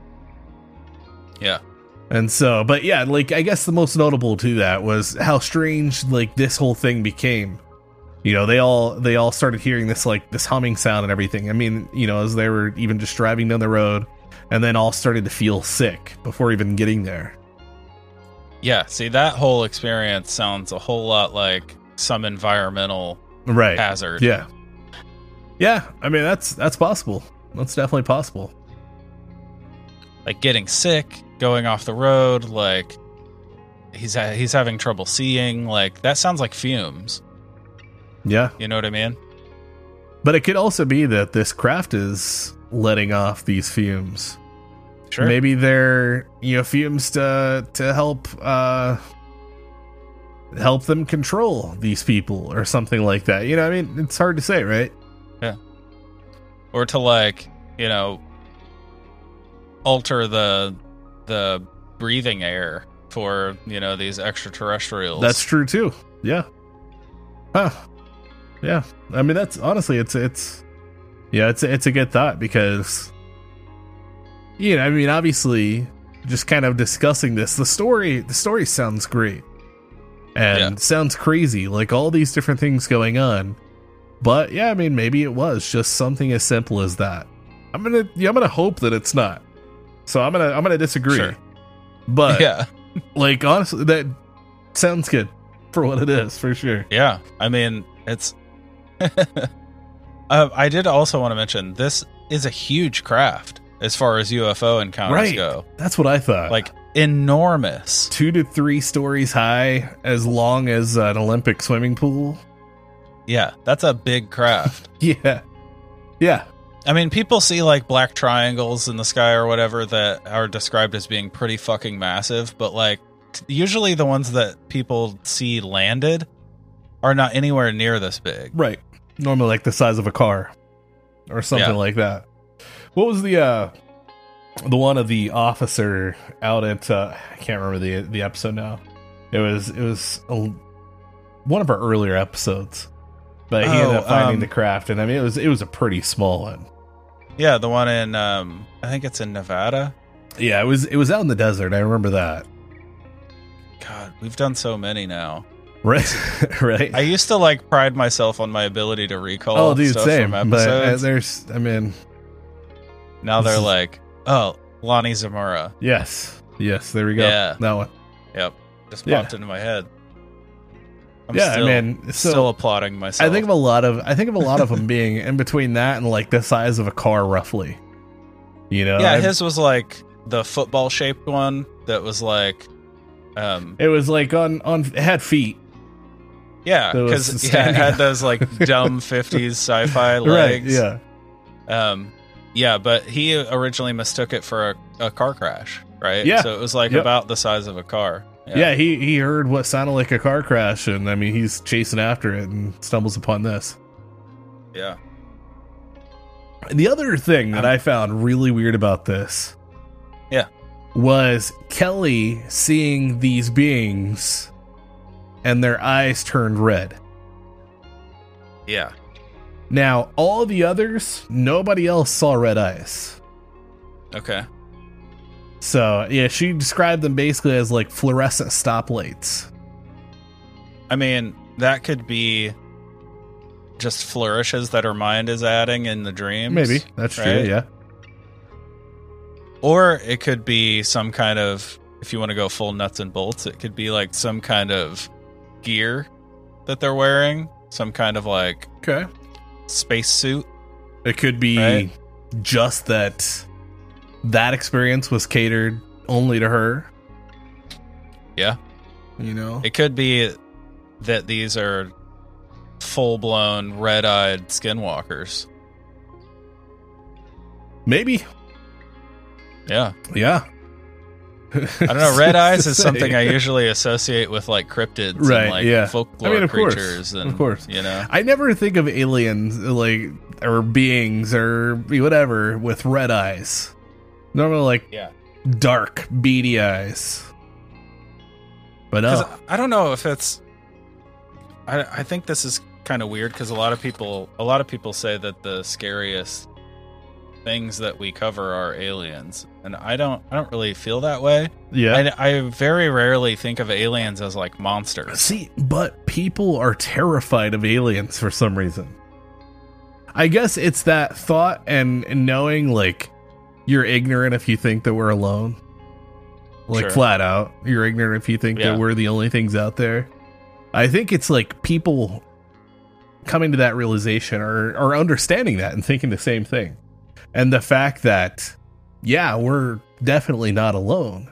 yeah And so, but yeah, like I guess the most notable to that was how strange like this whole thing became. You know, they all they all started hearing this like this humming sound and everything. I mean, you know, as they were even just driving down the road and then all started to feel sick before even getting there. yeah see that whole experience sounds a whole lot like some environmental Right. hazard Yeah. Yeah, I mean that's that's possible. That's definitely possible. like getting sick going off the road like he's ha- he's having trouble seeing like that sounds like fumes Yeah. you know what i mean But it could also be that this craft is letting off these fumes. Sure. Maybe they're you know fumes to to help uh help them control these people or something like that. You know, I mean, it's hard to say, right? Or to like you know alter the the breathing air for you know these extraterrestrials That's true too. Yeah. Huh. Yeah. I mean, that's honestly, it's it's yeah, it's it's a good thought because you know, I mean, obviously, just kind of discussing this, the story the story sounds great and Yeah. sounds crazy, like all these different things going on. But yeah, I mean, maybe it was just something as simple as that. I'm gonna yeah, I'm gonna hope that it's not. So I'm gonna I'm gonna disagree. Sure. But yeah <laughs> like honestly, that sounds good <laughs> for what it is, for sure. yeah i mean it's <laughs> uh, i did also want to mention this is a huge craft as far as ufo encounters Right. go That's what I thought. like enormous two to three stories high, as long as an Olympic swimming pool. Yeah that's a big craft <laughs> Yeah, yeah, I mean, people see like black triangles in the sky or whatever that are described as being pretty fucking massive, but like t- usually the ones that people see landed are not anywhere near this big. right. Normally, like the size of a car, or something Yeah. like that. What was the uh the one of the officer out at? uh I can't remember the the episode now. It was it was a, one of our earlier episodes, but he ended Oh, up finding um, the craft, and I mean it was it was a pretty small one. Yeah, the one in um I think it's in Nevada. Yeah, it was it was out in the desert. I remember that. God, we've done so many now. Right, <laughs> right. I used to like pride myself on my ability to recall oh, dude, stuff same. from But uh, there's, I mean, now they're like, "Oh, Lonnie Zamora." yes, yes. There we go. Yeah. that one. Yep. Just Yeah. popped into my head. I'm yeah, still, I mean, so still applauding myself. I think of a lot of, I think of a lot of them being in between that and like the size of a car, roughly. You know, yeah, I've- his was like the football shaped one that was like, um, it was like on on it had feet. yeah, because <laughs> yeah, it had those like <laughs> dumb '50s sci-fi Right. legs. Yeah. um, yeah, but he originally mistook it for a, a car crash, right? Yeah. so it was like Yep. about the size of a car. Yeah. He he heard what sounded like a car crash, and I mean he's chasing after it and stumbles upon this. yeah, The other thing that um, I found really weird about this, Yeah. was Kelly seeing these beings and their eyes turned red. yeah. Now, all the others, nobody else saw red eyes. Okay, So, yeah, she described them basically as like fluorescent stoplights. I mean that could be just flourishes that her mind is adding in the dreams. Maybe. That's true, right? yeah. Or it could be some kind of, if you want to go full nuts and bolts, it could be like some kind of gear that they're wearing, some kind of like Okay. space suit. It could be Right. just that that experience was catered only to her, Yeah. you know? It could be that these are full blown red eyed skinwalkers. Maybe. Yeah. Yeah. I don't know. <laughs> Red eyes is something I usually associate with like cryptids Right, and like yeah. folklore I mean, of course, creatures and of course. you know. I never think of aliens like or beings or whatever with red eyes. Normally, like Yeah. dark, beady eyes. But uh, Because I don't know if it's. I I think this is kind of weird because a lot of people a lot of people say that the scariest things that we cover are aliens, and I don't I don't really feel that way. yeah. I, I very rarely think of aliens as like monsters. See, but people are terrified of aliens for some reason. I guess it's that thought and, and knowing like you're ignorant if you think that we're alone. Like Sure. flat out. You're ignorant if you think Yeah. that we're the only things out there. I think it's like people coming to that realization or, or understanding that and thinking the same thing. And the fact that, yeah, we're definitely not alone,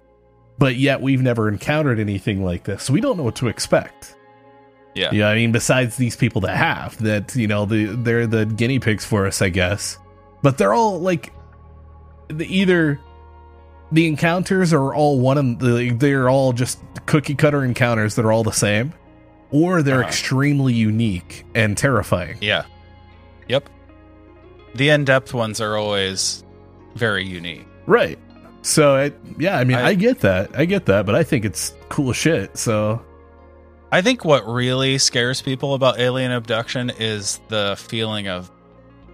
but yet we've never encountered anything like this. So we don't know what to expect. Yeah. Yeah, I mean, besides these people that have, that, you know, the, they're the guinea pigs for us, I guess. but they're all like the, either the encounters are all one of the they're all just cookie cutter encounters that are all the same, or they're Uh-huh. extremely unique and terrifying. Yeah. Yep. The in depth ones are always very unique. Right. So it, yeah, I mean, I, I- get that, I get that, but I think it's cool shit. So I think what really scares people about alien abduction is the feeling of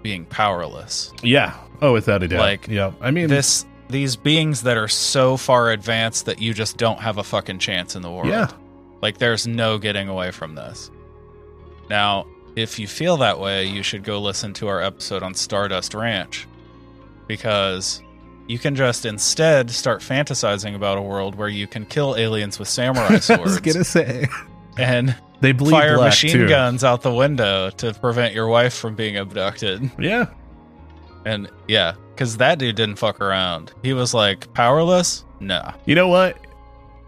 being powerless. yeah, oh, without a doubt, Like, yeah. I mean, This these beings that are so far advanced that you just don't have a fucking chance in the world. yeah, Like there's no getting away from this. Now, if you feel that way, you should go listen to our episode on Stardust Ranch because you can just instead start fantasizing about a world where you can kill aliens with samurai <laughs> I was swords gonna say and they bleed fire black machine too. guns out the window to prevent your wife from being abducted. Yeah, And yeah, because that dude didn't fuck around. He was like powerless. Nah, you know what?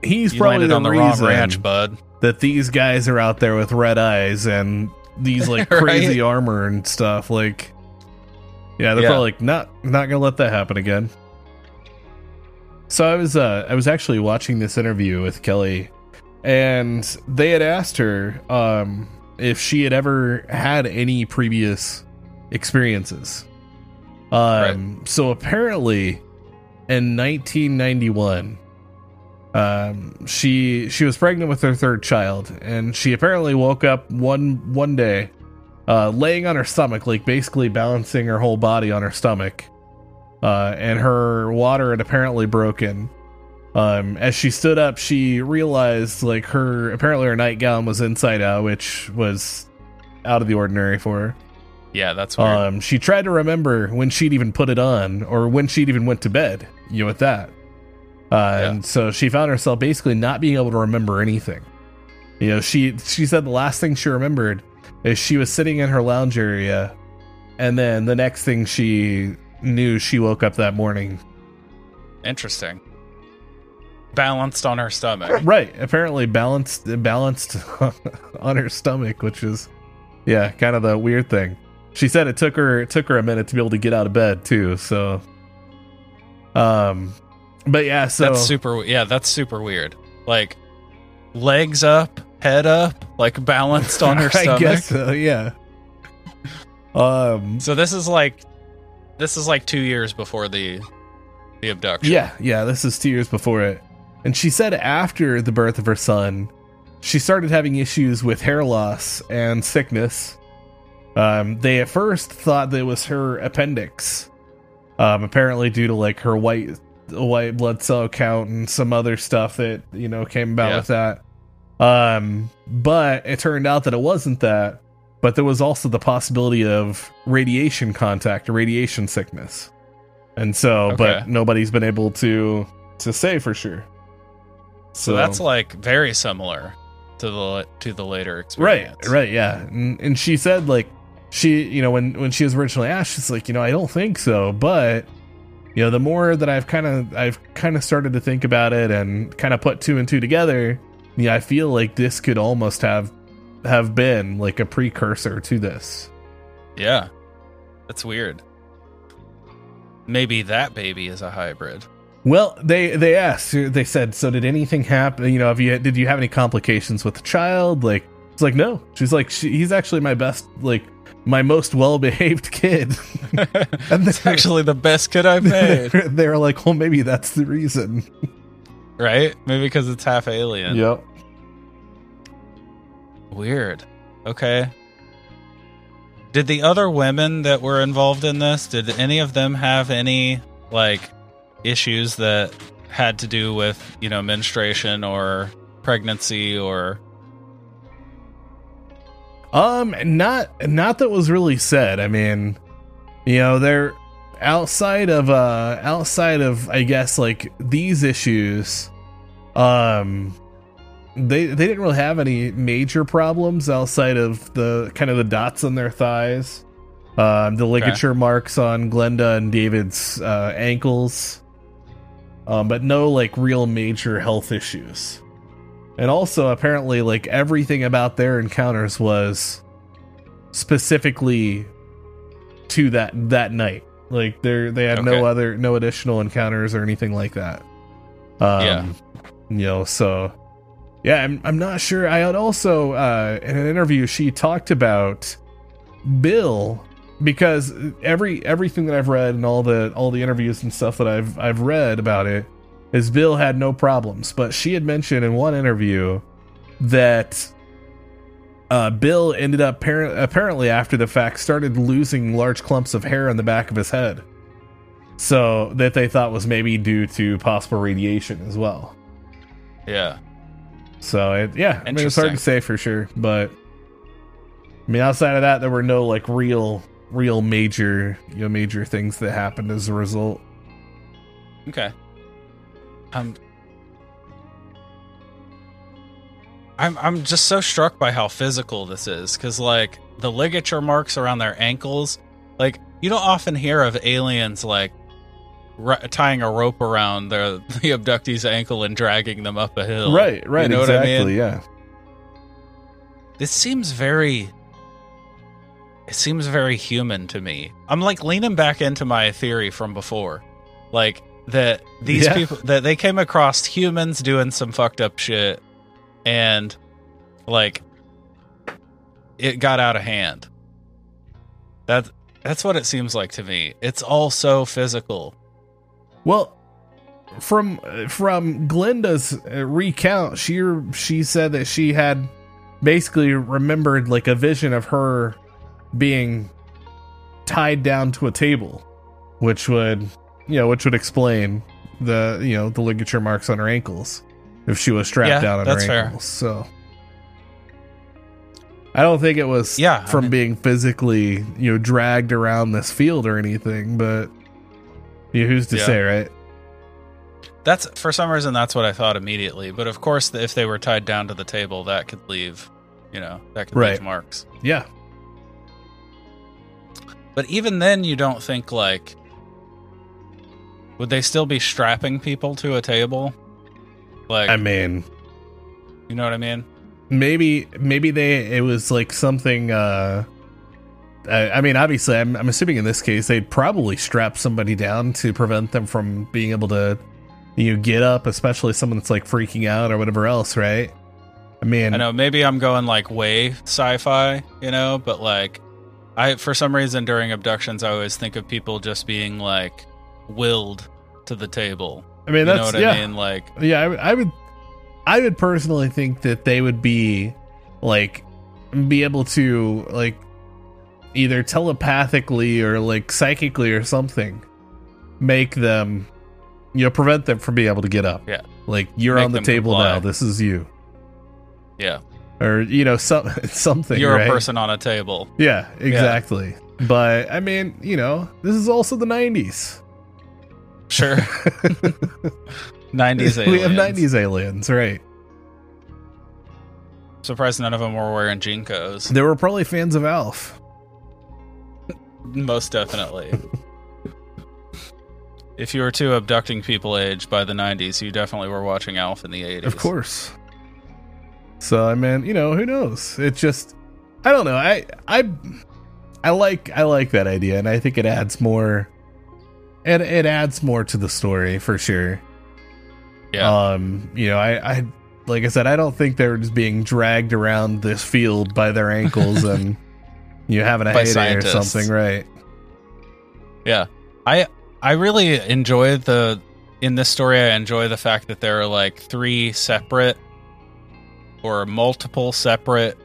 He's you probably the on the reason wrong ranch, bud. that these guys are out there with red eyes and these like <laughs> Right? crazy armor and stuff. Like, yeah, they're Yeah. probably like not not gonna let that happen again. So I was uh I was actually watching this interview with Kelly, and they had asked her um if she had ever had any previous experiences. Um, so apparently, in 1991 um she she was pregnant with her third child and she apparently woke up one one day uh laying on her stomach like basically balancing her whole body on her stomach uh and her water had apparently broken um as she stood up she realized like her apparently her nightgown was inside out which was out of the ordinary for her Yeah, that's weird. um, she tried to remember when she'd even put it on or when she'd even went to bed. You know, with that. Uh, Yeah. And so she found herself basically not being able to remember anything. You know, she she said the last thing she remembered is she was sitting in her lounge area, and then the next thing she knew, she woke up that morning. Interesting. Balanced on her stomach. <laughs> Right, apparently balanced balanced <laughs> on her stomach, which is yeah, kind of the weird thing. She said it took her it took her a minute to be able to get out of bed too. So, um, but yeah, so that's super. Yeah, that's super weird. Like legs up, head up, like balanced on her <laughs> I stomach. guess so. Yeah. Um. So this is like this is like two years before the the abduction. Yeah, yeah. This is two years before it, and she said after the birth of her son, she started having issues with hair loss and sickness. Um, they at first thought that it was her appendix, um, apparently due to like her white white blood cell count and some other stuff that you know came about Yeah. with that. Um, but it turned out that it wasn't that, but there was also the possibility of radiation contact or radiation sickness. And so, but nobody's been able to to say for sure. So that's like very similar to the to the later experience. right, right, yeah. And, and she said like she, you know, when when she was originally asked, she's like, you know, I don't think so, but you know, the more that I've kind of I've kind of started to think about it and kind of put two and two together, yeah, I feel like this could almost have have been like a precursor to this. Yeah. That's weird. Maybe that baby is a hybrid. Well, they they asked. They said, "So did anything happen? You know, have you did you have any complications with the child?" Like, it's like no. She's like, she, he's actually my best, like my most well behaved <laughs> kid. <laughs> and that's actually the best kid I've made. they're, <laughs> they're like, well, maybe that's the reason. right? Maybe because it's half alien. Yep. Weird. Okay. Did the other women that were involved in this, did any of them have any like issues that had to do with, you know, menstruation or pregnancy or Um, not not that was really said. I mean, you know, they're outside of uh outside of I guess like these issues. Um, they they didn't really have any major problems outside of the kind of the dots on their thighs, um, the ligature marks on Glenda and David's uh, ankles. Um, but no like real major health issues. And also, apparently, like everything about their encounters was specifically to that that night. Like they they had no other no additional encounters or anything like that. Um, Yeah. You know, so yeah, I'm I'm not sure. I had also uh, in an interview she talked about Bill because every everything that I've read and all the all the interviews and stuff that I've I've read about it is Bill had no problems, but she had mentioned in one interview that uh, Bill ended up par- apparently after the fact started losing large clumps of hair on the back of his head, so that they thought was maybe due to possible radiation as well. Yeah. So it, yeah, I mean, it's hard to say for sure, but I mean, outside of that, there were no like real, real major, you know, major things that happened as a result. Okay. Um I'm I'm just so struck by how physical this is cuz like the ligature marks around their ankles, like you don't often hear of aliens like ri tying a rope around their <laughs> the abductee's ankle and dragging them up a hill. Right, right, You know what I exactly, mean? yeah. This seems very it seems very human to me. I'm like leaning back into my theory from before. Like that these Yeah. people that they came across humans doing some fucked up shit and like it got out of hand. That that's what it seems like to me. It's all so physical. Well, from from Glenda's uh, recount, she she said that she had basically remembered like a vision of her being tied down to a table, which would you know which would explain the you know the ligature marks on her ankles if she was strapped Yeah, down on her fair. ankles. So. I don't think it was Yeah, I from mean- being physically, you know, dragged around this field or anything, but yeah, who's to Yeah. say, right? That's for some reason that's what I thought immediately. But of course, if they were tied down to the table, that could leave, you know, that could Right. leave marks. Yeah. But even then, you don't think like, would they still be strapping people to a table? Like, I mean, you know what I mean? maybe maybe they it was like something uh I, I mean obviously I'm, I'm assuming in this case they'd probably strap somebody down to prevent them from being able to you know get up especially someone that's like freaking out or whatever else right i mean I know maybe I'm going like way sci-fi, you know, but like, I for some reason during abductions, I always think of people just being like willed to the table. i mean You that's know what yeah I mean? Like, yeah I, would- I would i would personally think that they would be like be able to like either telepathically or like psychically or something make them you know prevent them from being able to get up Yeah. like you're Make on the table comply. now this is you yeah, or you know some <laughs> something you're right? a person on a table. yeah exactly but i mean you know this is also the 90s Sure. <laughs> <laughs> 90s aliens. we have 90s aliens right Surprised none of them were wearing JNCOs. they were probably fans of alf Most definitely. if you were to abducting people age by the 90s, you definitely were watching Alf in the 80s. Of course. So I mean, you know, who knows? It's just I don't know. I I I like I like that idea and I think it adds more it it adds more to the story for sure. Yeah. Um, you know, I I like I said, I don't think they were just being dragged around this field by their ankles and <laughs> you having a By heyday or something, right? yeah. I I really enjoy the in this story I enjoy the fact that there are like three separate or multiple separate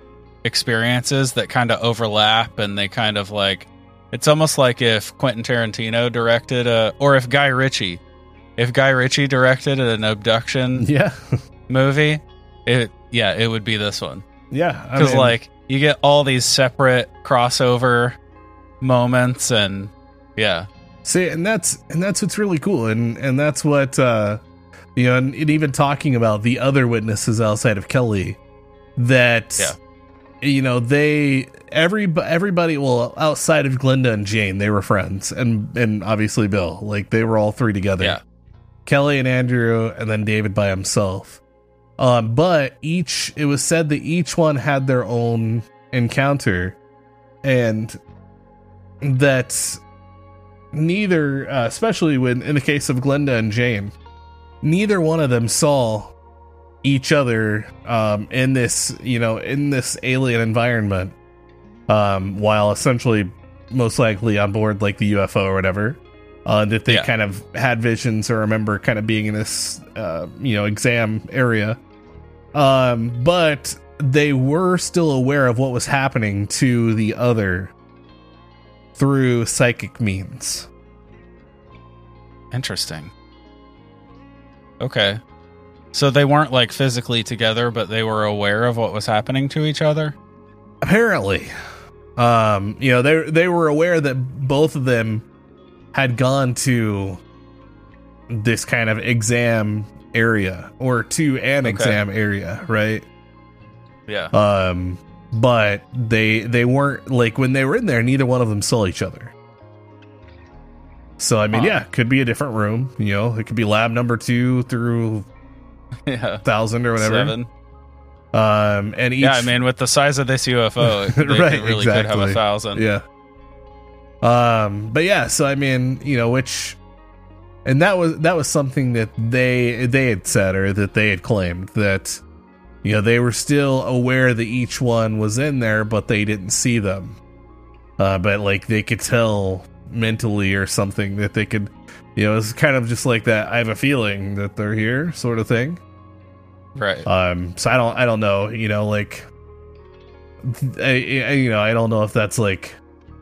experiences that kind of overlap and they kind of like it's almost like if Quentin Tarantino directed a or if Guy Ritchie if Guy Ritchie directed an abduction <laughs> Yeah. movie, it yeah, it would be this one yeah. Because mean, like you get all these separate crossover moments and yeah, See, and that's and that's what's really cool, and and that's what uh, you know, and, and even talking about the other witnesses outside of Kelly, that Yeah. you know they every everybody well outside of Glenda and Jane they were friends, and and obviously Bill like they were all three together, Yeah. Kelly and Andrew, and then David by himself. Um, but each it was said that each one had their own encounter, and that neither, uh, especially when in the case of Glenda and Jane, neither one of them saw each other um, in this, you know, in this alien environment, um, while essentially most likely on board like the UFO or whatever. Uh, that they Yeah. kind of had visions or remember kind of being in this, uh, you know, exam area. Um, but they were still aware of what was happening to the other through psychic means. Interesting. Okay. So they weren't like physically together, but they were aware of what was happening to each other? Apparently, um, you know, they they were aware that both of them had gone to this kind of exam area or to an Okay. exam area, right? Yeah. Um, but they they weren't like when they were in there. Neither one of them saw each other. So I mean, Huh. yeah, could be a different room. You know, it could be lab number two through <laughs> yeah. thousand or whatever. Seven. Um, and each, Yeah, I mean, with the size of this UFO, <laughs> they Right, really could have a thousand. Yeah. Um, but yeah, so I mean, you know, which and that was that was something that they they had said or that they had claimed that you know, they were still aware that each one was in there, but they didn't see them. Uh, but like they could tell mentally or something that they could you know, it's kind of just like that I have a feeling that they're here sort of thing. Right. Um, so I don't, I don't know, you know, like, I, I- you know, I don't know if that's like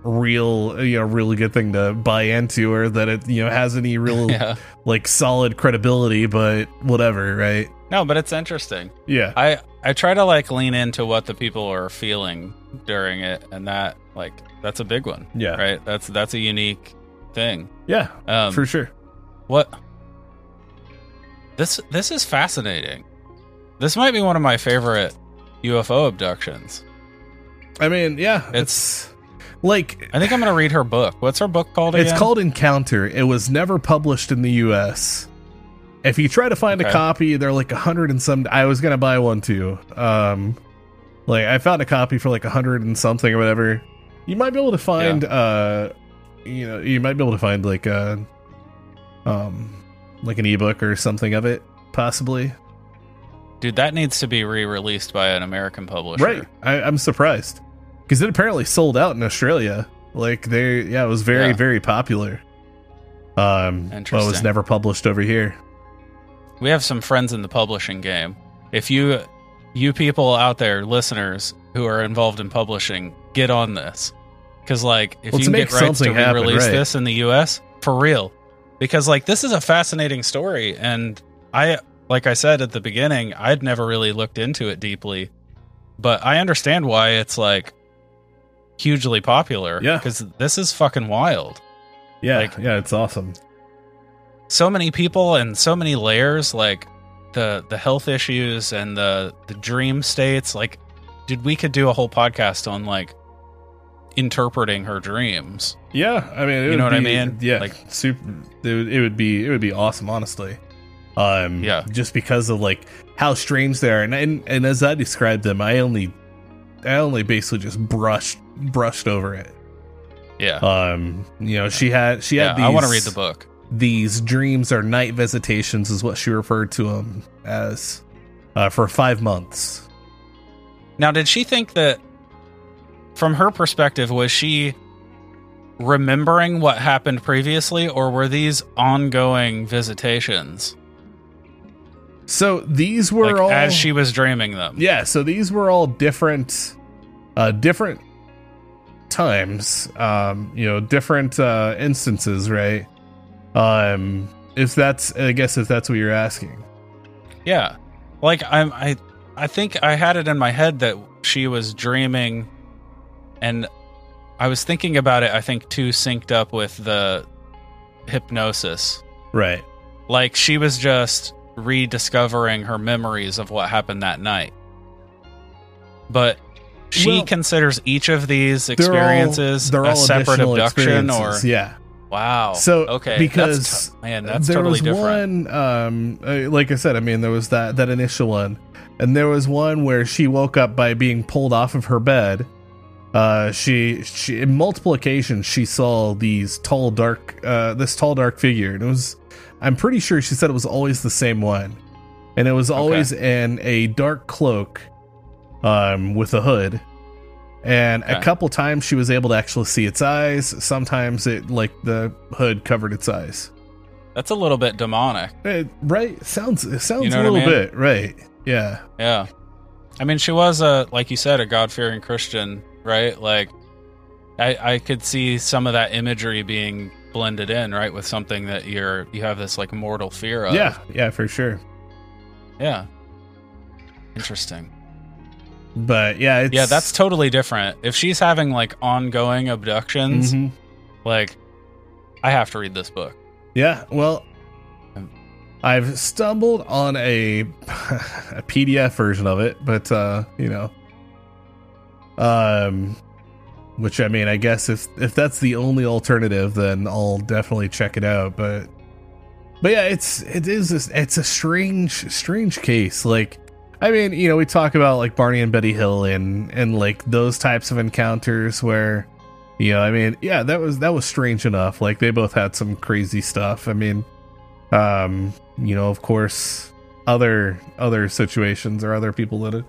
real, you know, really good thing to buy into, or that it, you know, has any real <laughs> yeah. like solid credibility. But whatever, right? No, but it's interesting. Yeah, I I try to like lean into what the people are feeling during it, and that like that's a big one, yeah, right? That's that's a unique thing. yeah, Um, for sure. What? This this is fascinating. This might be one of my favorite UFO abductions. I mean, yeah, It's- it's like I think I'm gonna read her book. What's her book called It's called Encounter. It was never published in the U.S. If you try to find a copy, they're like a hundred and some. I was gonna buy one too. Um, like I found a copy for like a hundred and something or whatever. You might be able to find, uh, you know, you might be able to find like a, um, like an ebook or something of it, possibly. Dude, that needs to be re-released by an American publisher. Right. I, I'm surprised because it apparently sold out in Australia. Like they, yeah, it was very, Yeah. very popular. Um, but it was never published over here. We have some friends in the publishing game. If you you people out there, listeners who are involved in publishing, get on this. Cuz like if Let's you can make get rights to happen, re-release right. this in the US, for real. Because like this is a fascinating story and I like I said at the beginning, I'd never really looked into it deeply. But I understand why it's like hugely popular Yeah. cuz this is fucking wild. Yeah, Like- yeah, it's awesome. So many people and so many layers like the the health issues and the the dream states like dude we could do a whole podcast on like interpreting her dreams Yeah, I mean, it You know what I mean? Yeah, Like- super. It would, it would be it would be awesome, honestly. Um, Yeah. just because of like how strange they are, and and, and as I described them, I only, I only basically just brushed brushed over it. yeah Um, you know, she had she yeah had these. i want to read the book These dreams or night visitations, is what she referred to them as, uh, for five months. now did she think that from her perspective was she remembering what happened previously or were these ongoing visitations? So these were like all as she was dreaming them. Yeah so these were all different uh different times um you know different uh instances right um if that's i guess if that's what you're asking Yeah. Like I'm I I think I had it in my head that she was dreaming and I was thinking about it I think too synced up with the hypnosis. right Like she was just rediscovering her memories of what happened that night. But she Well, considers each of these They're all- experiences they're a all separate abduction or yeah wow. So, okay, because that's t- man, that's there totally was different. one um uh, like i said i mean there was that that initial one and there was one where she woke up by being pulled off of her bed Uh, she she in multiple occasions she saw these tall dark uh this tall dark figure and it was I'm pretty sure she said it was always the same one. And it was always in a dark cloak um with a hood. And a couple times she was able to actually see its eyes. Sometimes it like the hood covered its eyes. That's a little bit demonic. Eh, right? Sounds it sounds You know a what I little mean? bit, right. Yeah. Yeah. I mean, she was a like you said, a God fearing Christian, right? Like, I I could see some of that imagery being blended in, right, with something that you're you have this like mortal fear of. Yeah, yeah, for sure. Yeah. Interesting. But yeah, it's Yeah, that's totally different. If she's having like ongoing abductions, Mhm. like, I have to read this book. Yeah, well, I've stumbled on a <laughs> a PDF version of it, but uh, you know, um, which I mean, I guess if if that's the only alternative, then I'll definitely check it out. But but yeah, it's it is it's a strange strange case. Like, I mean, you know, we talk about like Barney and Betty Hill and and like those types of encounters where. You know, I mean, yeah, that was that was strange enough. Like they both had some crazy stuff. I mean, um, you know, of course, other other situations or other people that have,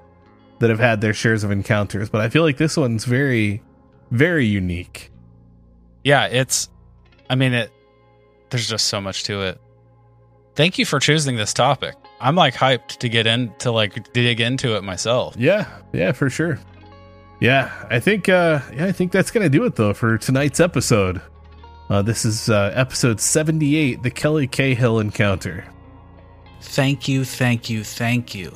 that have had their shares of encounters, but I feel like this one's very very unique. Yeah, it's. I mean, it. There's just so much to it. Thank you for choosing this topic. I'm like hyped to get in to like dig into it myself. Yeah, yeah, for sure. Yeah, I think uh yeah, I think that's going to do it though for tonight's episode. Uh this is uh episode 78, the Kelly Cahill encounter. Thank you, thank you, thank you.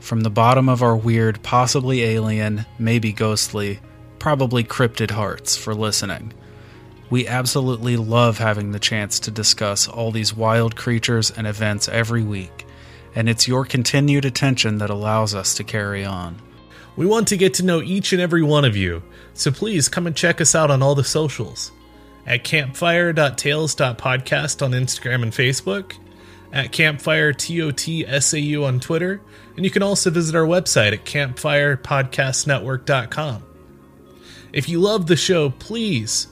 From the bottom of our weird, possibly alien, maybe ghostly, probably cryptid hearts for listening. We absolutely love having the chance to discuss all these wild creatures and events every week, and it's your continued attention that allows us to carry on. We want to get to know each and every one of you, so please come and check us out on all the socials. At campfire.tales.podcast on Instagram and Facebook, at campfire TOTSAU on Twitter, and you can also visit our website at campfirepodcastnetwork.com. If you love the show, please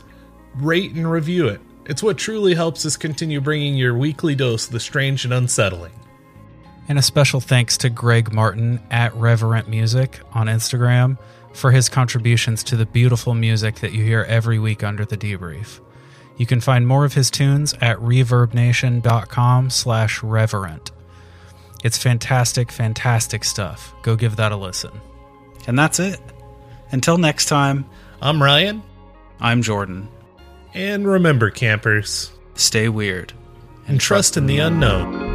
rate and review it. It's what truly helps us continue bringing your weekly dose of the strange and unsettling. And a special thanks to Greg Martin at Reverent Music on Instagram for his contributions to the beautiful music that you hear every week under the debrief. You can find more of his tunes at reverbnation.com slash reverent. It's fantastic, fantastic stuff. Go give that a listen. And that's it. Until next time, I'm Ryan, I'm Jordan. and remember, campers, Stay weird. and trust in the unknown.